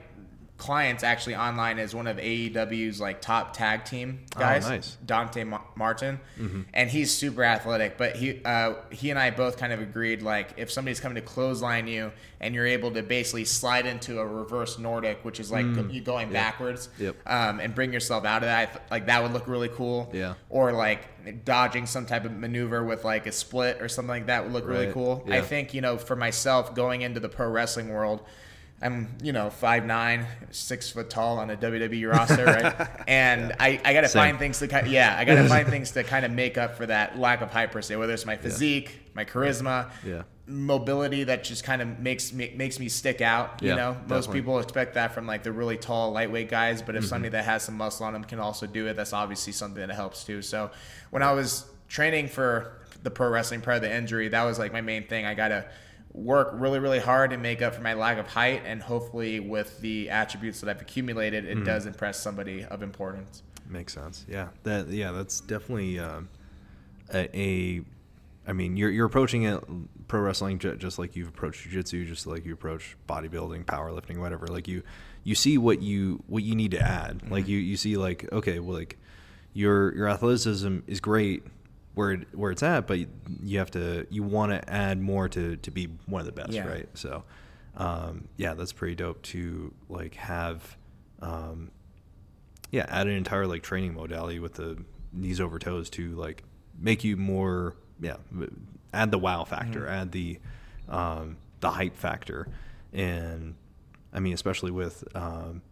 clients actually online is one of AEW's like top tag team guys, Oh, nice. Dante Ma- Martin, and he's super athletic. But he uh, he and I both kind of agreed like if somebody's coming to clothesline you and you're able to basically slide into a reverse Nordic, which is like you going backwards, Yep. um, and bring yourself out of that, like that would look really cool. Yeah. Or like dodging some type of maneuver with like a split or something like that would look really Right. cool. I think you know for myself going into the pro wrestling world. I'm, you know, five nine, six foot tall on a WWE roster, right? And I, I got to find things to kind, yeah, I got to find things to kind of make up for that lack of hype per se. Whether it's my physique, my charisma, Yeah. mobility that just kind of makes me makes me stick out. You Yeah, know, most definitely. people expect that from like the really tall, lightweight guys, but if mm-hmm. somebody that has some muscle on them can also do it, that's obviously something that helps too. So when I was training for the pro wrestling prior to the injury, that was like my main thing. I gotta work really, really hard and make up for my lack of height, and hopefully with the attributes that I've accumulated, it does impress somebody of importance. Makes sense. Yeah. That yeah, that's definitely um, a, a I mean, you're you're approaching it pro wrestling ju- just like you've approached jiu-jitsu, just like you approach bodybuilding, powerlifting, whatever. Like you you see what you what you need to add. Like you you see like okay, well like your your athleticism is great where it, where it's at, but you have to you want to add more to to be one of the best, Yeah. right? So um, yeah, that's pretty dope to like have um, yeah, add an entire like training modality with the knees over toes to like make you more yeah, add the wow factor, Mm-hmm. add the um, the hype factor, and I mean especially with um,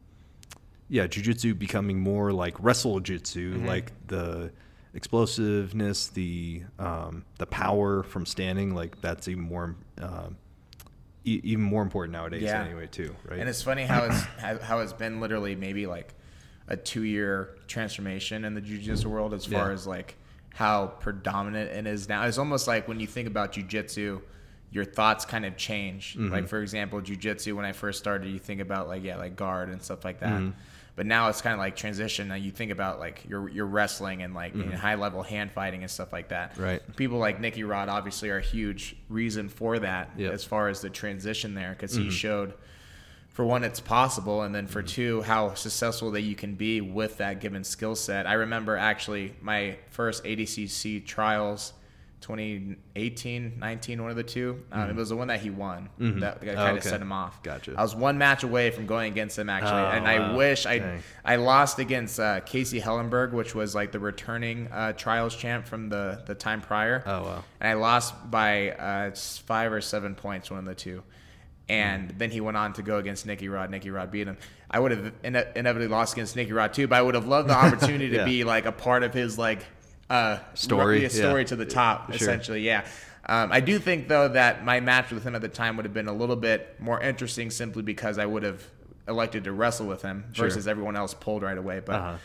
yeah, jujitsu becoming more like wrestle jitsu, Mm-hmm. like the explosiveness, the um, the power from standing, like that's even more um, e- even more important nowadays Yeah. anyway too, right? And it's funny how it's how how it's been literally maybe like a two year transformation in the jujitsu world as far Yeah. as like how predominant it is now. It's almost like when you think about jujitsu, your thoughts kind of change. Mm-hmm. Like for example, jujitsu when I first started, you think about like yeah, like guard and stuff like that. Mm-hmm. But now it's kind of like transition. Now you think about like your your wrestling and like know, high level hand fighting and stuff like that. Mm-hmm. Right. People like Nicky Rod obviously are a huge reason for that Yep. as far as the transition there because Mm-hmm. he showed for one it's possible and then for Mm-hmm. two how successful that you can be with that given skill set i remember actually my first adcc trials 2018 19 one of the two um, it was the one that he won that, that Oh, kind of okay. set him off Gotcha. i was one match away from going against him actually Oh, and i wow. wish i Dang. i lost against uh, casey hellenberg which was like the returning uh, trials champ from the the time prior Oh, wow. and I lost by uh, five or seven points, one of the two. And Hmm. then he went on to go against Nicky Rod. Nicky Rod beat him. I would have ine- inevitably lost against Nicky Rod too, but I would have loved the opportunity to be like a part of his like uh, Story, yeah, story yeah. to the top, Sure. essentially. Yeah. Um, I do think though that my match with him at the time would have been a little bit more interesting, simply because I would have elected to wrestle with him Sure. versus everyone else pulled right away. But Uh-huh.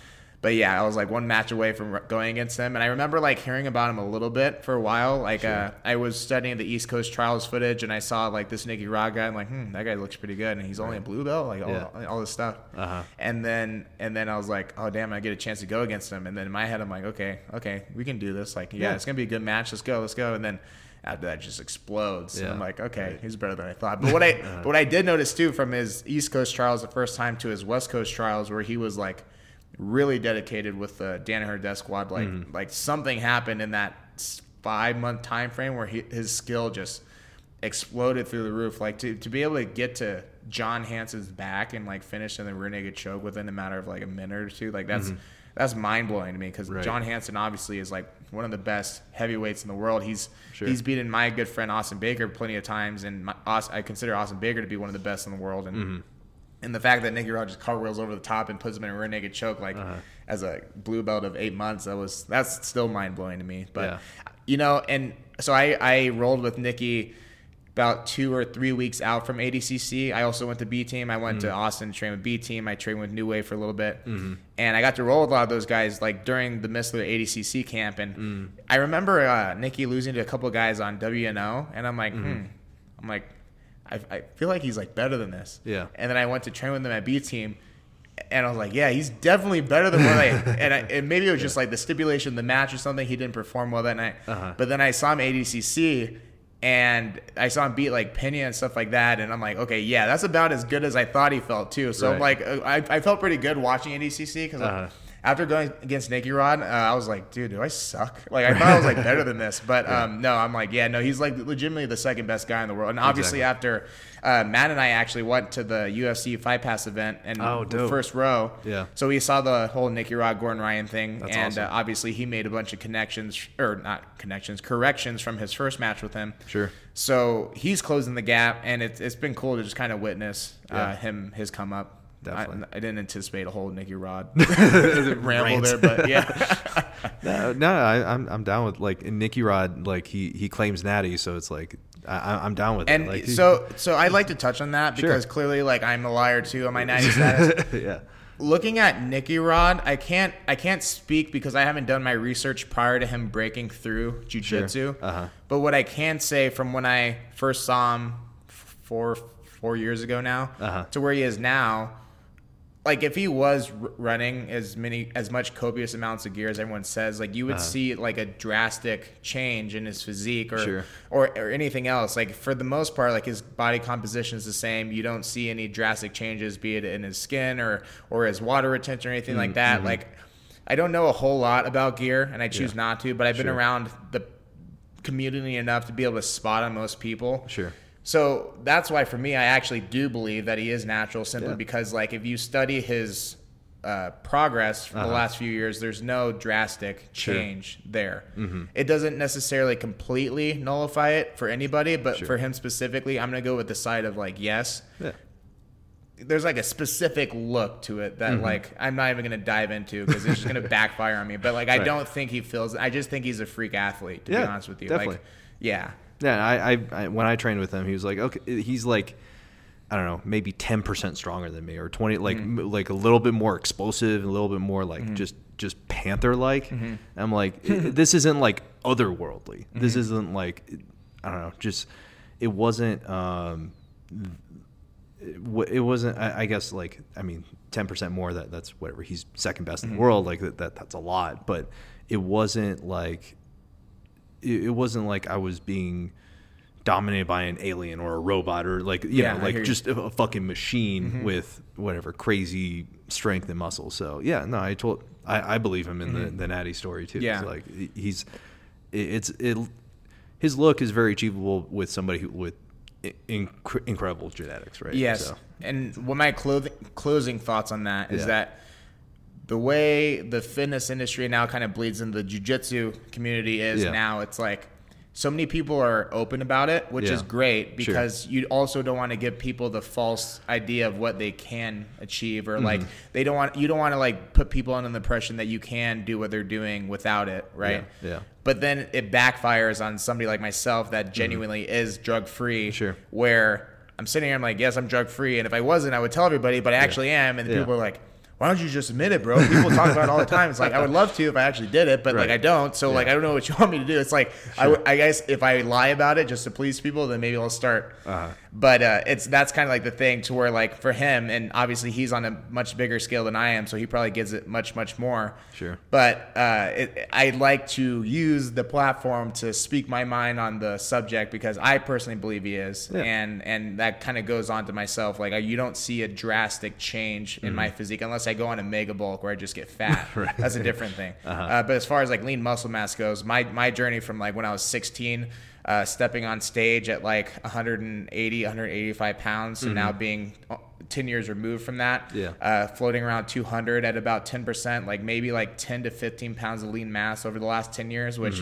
But yeah, I was like one match away from going against him, and I remember like hearing about him a little bit for a while. Like uh, I was studying the East Coast trials footage, and I saw like this Nicky Rod guy. I'm like, hmm, that guy looks pretty good, and he's only a blue belt, like all, Yeah. all this stuff. Uh-huh. And then and then I was like, oh damn, I get a chance to go against him. And then in my head, I'm like, okay, okay, we can do this. Like, yeah, Yeah. it's gonna be a good match. Let's go, let's go. And then after that, it just explodes. And Yeah. I'm like, okay, he's better than I thought. But what I but what I did notice too from his East Coast trials the first time to his West Coast trials, where he was like really dedicated with the Danaher Death Squad. Like mm-hmm. like something happened in that five month time frame where he, his skill just exploded through the roof. Like to, to be able to get to John Hansen's back and like finish in the rear naked choke within a matter of like a minute or two. Like that's mm-hmm. that's mind blowing to me because Right. John Hansen obviously is like one of the best heavyweights in the world. He's Sure. he's beaten my good friend Austin Baker plenty of times, and my, I consider Austin Baker to be one of the best in the world. And mm-hmm. And the fact that Nicky Rod just cartwheels over the top and puts him in a rear naked choke, like Uh-huh. as a blue belt of eight months, that was that's still mind blowing to me. But Yeah. you know, and so I I rolled with Nicky about two or three weeks out from ADCC. I also went to B team. I went Mm-hmm. to Austin to train with B team. I trained with New Wave for a little bit, and I got to roll with a lot of those guys like during the midst of the ADCC camp. And Mm. I remember uh, Nicky losing to a couple of guys on WNO, and I'm like, Mm-hmm. hmm. I'm like, I, I feel like he's like better than this. Yeah. And then I went to train with him at B team. And I was like, yeah, he's definitely better than what I. And, I, and maybe it was just like the stipulation, the match or something. He didn't perform well that night. Uh-huh. But then I saw him at ADCC, and I saw him beat like Pena and stuff like that, and I'm like, okay, yeah, that's about as good as I thought he felt too. So I'm like, uh, I, I felt pretty good watching ADCC because Uh-huh. After going against Nicky Rod, uh, I was like, dude, do I suck? Like I thought I was like better than this, but um, no, I'm like, yeah, no, he's like legitimately the second best guy in the world, and obviously after uh, Matt and I actually went to the UFC Fight Pass event and Oh, the first row, Yeah. So we saw the whole Nicky Rod Gordon Ryan thing, That's and awesome. uh, obviously he made a bunch of connections or not connections, corrections from his first match with him. Sure. So he's closing the gap, and it's it's been cool to just kind of witness uh, Yeah. him his come up. Definitely. I, I didn't anticipate a whole Nicky Rod ramble there, but yeah, No, no, I, I'm I'm down with like Nicky Rod. Like he he claims natty, so it's like I, I'm down with it. and Like, so so I'd like to touch on that Sure. because clearly, like I'm a liar too on my natty status. yeah, Looking at Nicky Rod, I can't I can't speak because I haven't done my research prior to him breaking through jujitsu. Uh-huh. But what I can say from when I first saw him four four years ago now Uh-huh. to where he is now, like if he was r- running as many as much copious amounts of gear as everyone says, like you would see like a drastic change in his physique or. Sure. or or anything else. Like for the most part, like his body composition is the same. You don't see any drastic changes, be it in his skin or or his water retention or anything like Mm-hmm. that. Like I don't know a whole lot about gear, and I choose Yeah. not to. But I've been Sure. around the community enough to be able to spot on most people. Sure. So that's why for me, I actually do believe that he is natural simply Yeah. because, like, if you study his uh, progress from the Uh-huh. last few years, there's no drastic Sure. change there. Mm-hmm. It doesn't necessarily completely nullify it for anybody, but Sure. for him specifically, I'm going to go with the side of, like, yes. yeah, There's like a specific look to it Mm-hmm. that like I'm not even gonna dive into because it's just gonna backfire on me. But like I Right. don't think he feels. I just think he's a freak athlete. To be honest with you, definitely. like yeah, yeah. I, I, I when I trained with him, he was like, okay, he's like. I don't know, maybe ten percent stronger than me, or twenty, like Mm-hmm. m- like a little bit more explosive, a little bit more like just just panther like. Mm-hmm. I'm like, this isn't like otherworldly. This Mm-hmm. isn't like, I don't know, just it wasn't. um it wa- it wasn't I, I guess like i mean 10% more that that's whatever he's second best Mm-hmm. in the world like that, that that's a lot but it wasn't like it, it wasn't like i was being dominated by an alien or a robot or like you Yeah, know like just a, a fucking machine Mm-hmm. with whatever crazy strength and muscle so yeah no i told i, I believe him in the, the natty story too Mm-hmm. Yeah. It's like he's it's it his look is very achievable with somebody who with inc- incredible genetics right Yes. So- And what my clothing, closing thoughts on that is Yeah. that the way the fitness industry now kind of bleeds into the jujitsu community is Yeah. now, it's like so many people are open about it, which Yeah. is great Sure. because you also don't want to give people the false idea of what they can achieve or like Mm-hmm. they don't want you don't want to like put people under the impression that you can do what they're doing without it, right? Yeah, yeah. But then it backfires on somebody like myself that genuinely is drug free Mm-hmm. Sure. where I'm sitting here, I'm like, yes, I'm drug free, and if I wasn't, I would tell everybody, but I actually am, and people are like, why don't you just admit it, bro? People talk about it all the time. It's like I would love to if I actually did it, but like I don't. So like I don't know what you want me to do. It's like I w I I, guess if I lie about it just to please people, then maybe I'll start. Uh-huh. But uh, it's that's kind of like the thing to where like for him, and obviously he's on a much bigger scale than I am, so he probably gets it much much more. Sure. But uh, it, I like to use the platform to speak my mind on the subject because I personally believe he is, Yeah. and and that kind of goes on to myself. Like I, you don't see a drastic change in my physique unless I go on a mega bulk where I just get fat. Mm-hmm. Right. That's a different thing. uh but as far as like lean muscle mass goes, my my journey from like when I was 16. Uh, stepping on stage at like 180, 185 pounds, and now being uh, 10 years removed from that, Mm-hmm. Yeah. uh, floating around 200 at about 10%, like maybe like 10 to 15 pounds of lean mass over the last 10 years, which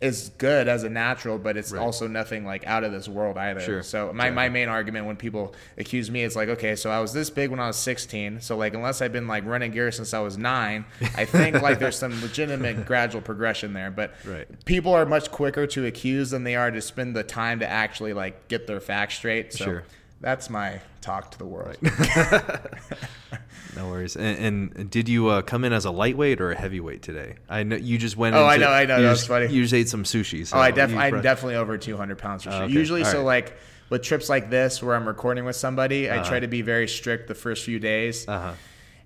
is good as a natural, but it's. Right. also nothing like out of this world either. Sure. So my, my main argument when people accuse me is like, okay, so I was this big when I was 16. So like, unless I've been like running gear since I was nine, I think like there's some legitimate gradual progression there. But Right. people are much quicker to accuse than they are to spend the time to actually like get their facts straight. So Sure. That's my talk to the world. No worries. And, and did you uh, come in as a lightweight or a heavyweight today? I know you just went. Oh, I know, I know, that's funny. You just ate some sushi. So Oh, I def- I'm definitely over 200 pounds for sure. okay. Usually, All so right. like with trips like this where I'm recording with somebody, I Uh-huh. try to be very strict the first few days. Uh-huh.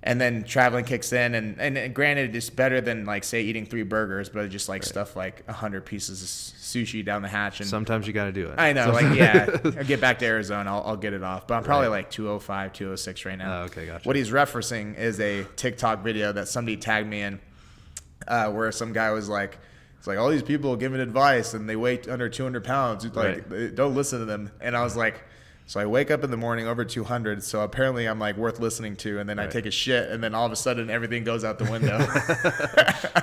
And then traveling kicks in and, and granted it's better than like say eating three burgers but just like stuff like 100 pieces of sushi down the hatch and Sometimes you got to do it. i know So- like yeah i'll get back to arizona i'll, I'll get it off but i'm probably like 205 206 right now Oh, okay, gotcha. what he's referencing is a tiktok video that somebody tagged me in uh, where some guy was like it's like all these people giving advice and they weigh under 200 pounds like Right. don't listen to them and i was like so I wake up in the morning over 200, so apparently I'm like worth listening to, and then I take a shit, and then all of a sudden everything goes out the window.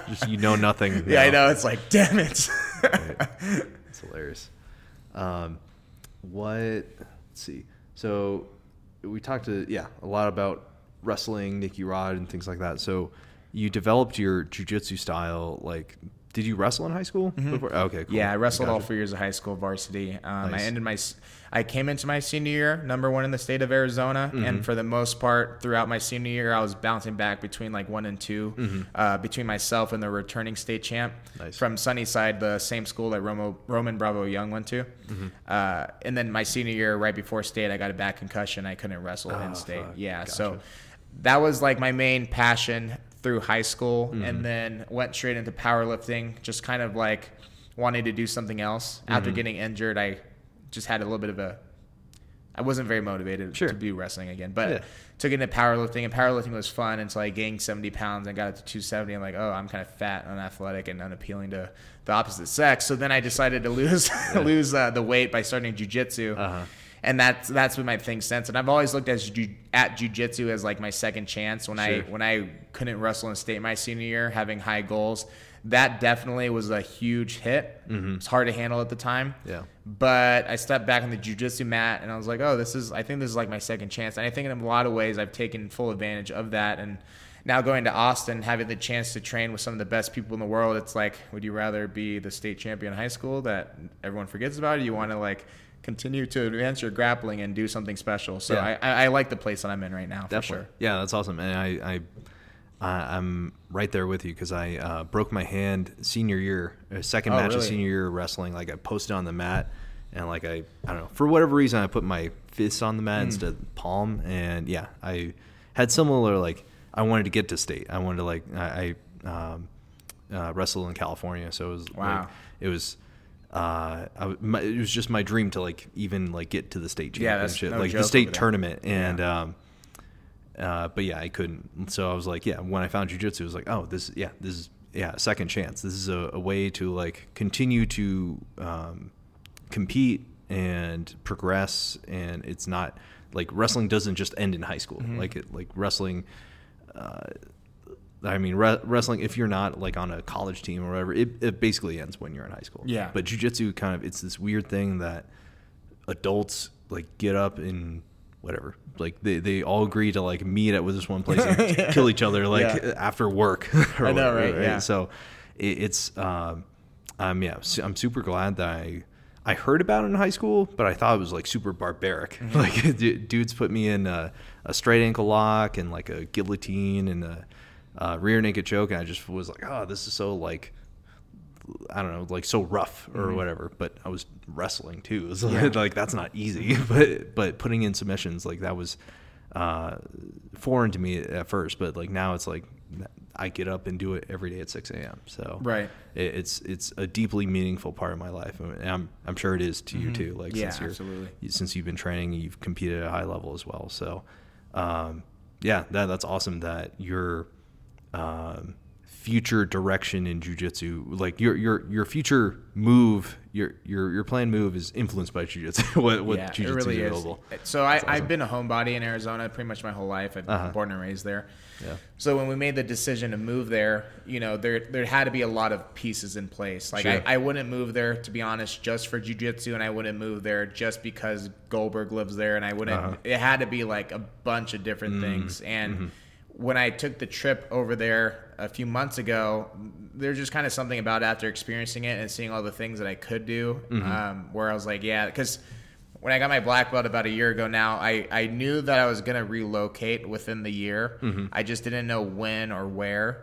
Just, you know nothing. yeah, I know. It's like, damn it. It's hilarious. Um, what? Let's see. So we talked to yeah a lot about wrestling, Nicky Rod, and things like that. So you developed your jujitsu style. Like, did you wrestle in high school? Before? Okay, cool. Mm-hmm. Yeah, I wrestled all four years of high school varsity. Um, Nice. I ended my, I came into my senior year number one in the state of Arizona, Mm-hmm. and for the most part throughout my senior year, I was bouncing back between like one and 2 uh, between myself and the returning state champ Mm-hmm. Nice. from Sunnyside, the same school that Romo, Roman Bravo Young went to. Mm-hmm. Uh, and then my senior year, right before state, I got a back concussion. I couldn't wrestle Oh, in state. fuck. Yeah, so that was like my main passion through high school Mm-hmm. and then went straight into powerlifting just kind of like wanting to do something else Mm-hmm. after getting injured i just had a little bit of a i wasn't very motivated Sure. to do wrestling again but Yeah. took into powerlifting and powerlifting was fun until i gained 70 pounds and got it to 270 i'm like oh i'm kind of fat and unathletic and unappealing to the opposite sex so then i decided to lose lose uh, the weight by starting jiu-jitsu Uh-huh. and that's that's been my thing since. And I've always looked as ju- at jujitsu as like my second chance. When I when I couldn't wrestle in state my senior year, having high goals, that definitely was a huge hit. Mm-hmm. It's hard to handle at the time. Yeah. But I stepped back on the jujitsu mat and I was like, oh, this is I think this is like my second chance. And I think in a lot of ways I've taken full advantage of that. And now going to Austin, having the chance to train with some of the best people in the world, it's like, would you rather be the state champion in high school that everyone forgets about? Or you want to like continue to advance your grappling and do something special? So Yeah. I, I, I like the place that I'm in right now for Definitely. sure. Yeah, that's awesome. And I, I, I I'm right there with you because I uh, broke my hand senior year, uh, second Oh, match of senior year wrestling. Like I posted on the mat, and like I, I don't know, for whatever reason, I put my fist on the mat instead of palm, and yeah, I had similar like I wanted to get to state. I wanted to like I, I um, uh, wrestle in California, so it was Wow. like, it was. Uh, I, my, it was just my dream to like even like get to the state Yeah, championship, no like the state tournament, and um, uh, but yeah, I couldn't. So I was like, yeah, when I found jujitsu, it was like, oh, this, yeah, this is, yeah, second chance. This is a, a way to like continue to um, compete and progress, and it's not like wrestling doesn't just end in high school. Mm-hmm. Like it, like wrestling. Uh, I mean, re- wrestling. If you're not like on a college team or whatever, it, it basically ends when you're in high school. Yeah. But jujitsu kind of it's this weird thing that adults like get up and whatever like they, they all agree to like meet at this one place and kill each other like Yeah. after work or I know, whatever, right? Yeah. so it, it's um um yeah i'm super glad that i i heard about it in high school but i thought it was like super barbaric Mm-hmm. like du- dudes put me in a, a straight ankle lock and like a guillotine and a, uh rear naked choke and i just was like oh this is so like I don't know, like so rough or whatever. But I was wrestling too. So like that's not easy. But but putting in submissions like that was uh, foreign to me at first. But like now it's like I get up and do it every day at 6 a.m. So Right. it, it's it's a deeply meaningful part of my life, and I'm I'm sure it is to you too. Like Yeah, since you're absolutely. since you've been training, you've competed at a high level as well. So um, yeah, that that's awesome that you're um, future direction in jujitsu, like your your your future move, your your your planned move is influenced by jujitsu. what what yeah, jujitsu it really is is. available. So I, awesome. I've been a homebody in Arizona pretty much my whole life. I've Uh-huh. been born and raised there. Yeah. So when we made the decision to move there, you know, there there had to be a lot of pieces in place. Like Sure. I, I wouldn't move there to be honest just for jujitsu, and I wouldn't move there just because Goldberg lives there, and I wouldn't. Uh-huh. It had to be like a bunch of different Mm-hmm. things. And when I took the trip over there a few months ago, there's just kind of something about after experiencing it and seeing all the things that I could do, Mm-hmm. um, where I was like, yeah, because when I got my black belt about a year ago now, I, I knew that I was going to relocate within the year. Mm-hmm. I just didn't know when or where.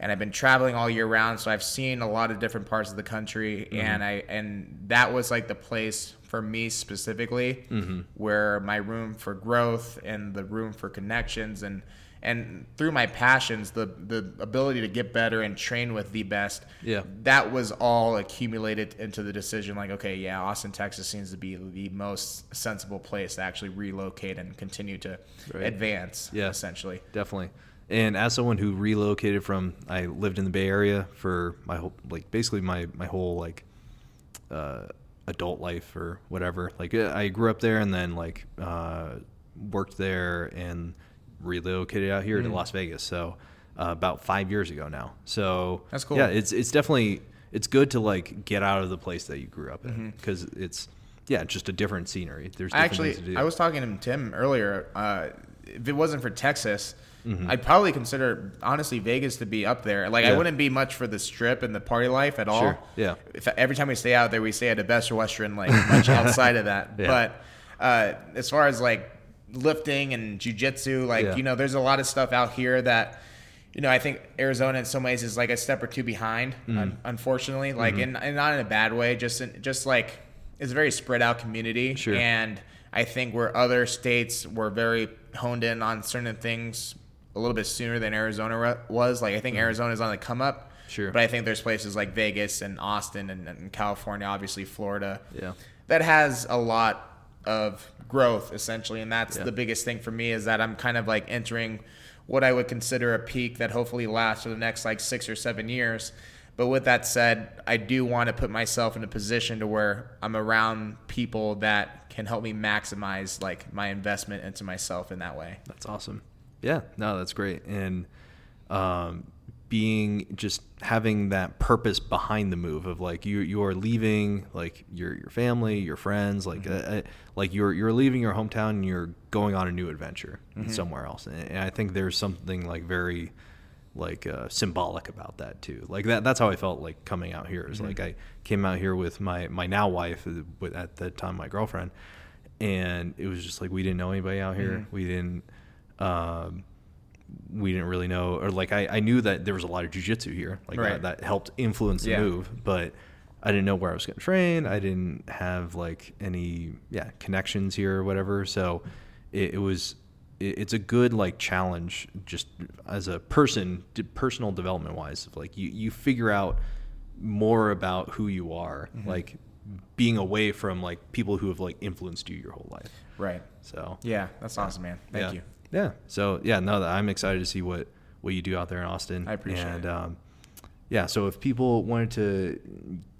And I've been traveling all year round, so I've seen a lot of different parts of the country, Mm-hmm. and I and that was like the place for me specifically, Mm-hmm. where my room for growth and the room for connections and and through my passions, the the ability to get better and train with the best. Yeah. that was all accumulated into the decision. Like, okay, yeah, Austin, Texas seems to be the most sensible place to actually relocate and continue to Right. advance. Yeah. essentially. definitely. And as someone who relocated from, I lived in the Bay Area for my whole, like basically my my whole like uh, adult life or whatever. Like I grew up there and then like uh, worked there and relocated out here to Las Vegas. So uh, about five years ago now. So That's cool. Yeah, it's it's definitely it's good to like get out of the place that you grew up in because it's yeah just a different scenery. There's different Actually, to do. I was talking to Tim earlier. Uh, if it wasn't for Texas, Mm-hmm. I'd probably consider honestly Vegas to be up there. Like I wouldn't be much for the strip and the party life at all. Sure, yeah. If every time we stay out there, we stay at a Best Western, like much outside of that. Yeah. But uh, as far as like lifting and jujitsu, like Yeah. you know, there's a lot of stuff out here that. You know, I think Arizona in some ways is like a step or two behind, Mm. un- unfortunately. Like, Mm-hmm. in, and not in a bad way, just in, just like it's a very spread out community. Sure. And I think where other states were very honed in on certain things a little bit sooner than Arizona was. Like I think Arizona's on the come up. Mm-hmm. Sure. But I think there's places like Vegas and Austin and, and California, obviously Florida, Yeah. that has a lot of growth essentially. And that's Yeah. the biggest thing for me is that I'm kind of like entering what I would consider a peak that hopefully lasts for the next like six or seven years. But with that said, I do want to put myself in a position to where I'm around people that can help me maximize like my investment into myself in that way. That's awesome. Yeah, no, that's great. And um, being just having that purpose behind the move of like you you are leaving like your your family, your friends, like uh, uh, like you're you're leaving your hometown and you're going on a new adventure somewhere else. And, and I think there's something like very like uh, symbolic about that too. Like that that's how I felt like coming out here. Is like I came out here with my my now wife uh, with at the time my girlfriend and it was just like we didn't know anybody out here. We didn't um, we didn't really know, or like I, I knew that there was a lot of jujitsu here, like Right. that, that helped influence the Yeah. move, but I didn't know where I was going to train. I didn't have like any yeah connections here or whatever. So it, it was it, it's a good like challenge just as a person, personal development wise. Of like you you figure out more about who you are, Mm-hmm. like being away from like people who have like influenced you your whole life. Right. So Yeah, that's awesome, man. Thank yeah. you. Yeah. So yeah, no, that I'm excited to see what what you do out there in Austin. I appreciate and, it. Um, yeah. So if people wanted to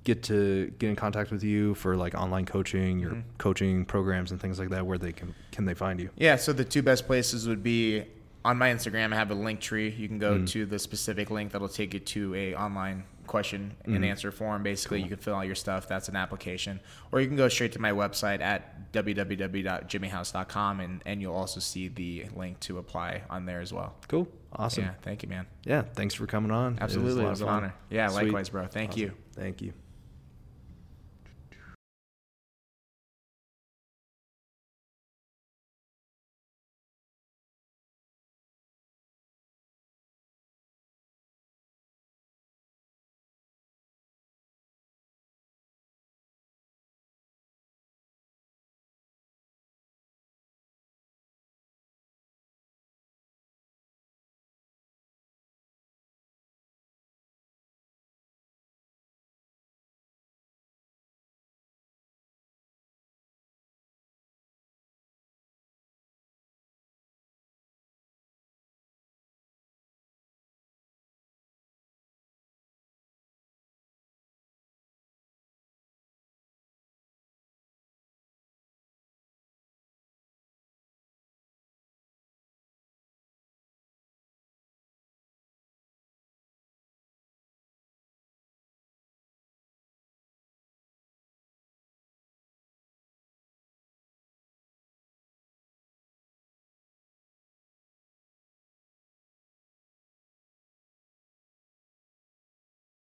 get to get in contact with you for like online coaching, your Mm-hmm. coaching programs and things like that, where they can can they find you? Yeah, so the two best places would be on my Instagram. I have a Linktree. You can go to the specific link that'll take you to a online question Mm-hmm. and answer form. Basically, you can fill out your stuff. That's an application, or you can go straight to my website at www.jimmyhouse.com, and and you'll also see the link to apply on there as well. Cool. Awesome. Yeah, thank you, man. Yeah. Thanks for coming on. It was Absolutely, it was an fun. honor. Yeah, Sweet. likewise, bro. Thank Awesome. you. Thank you.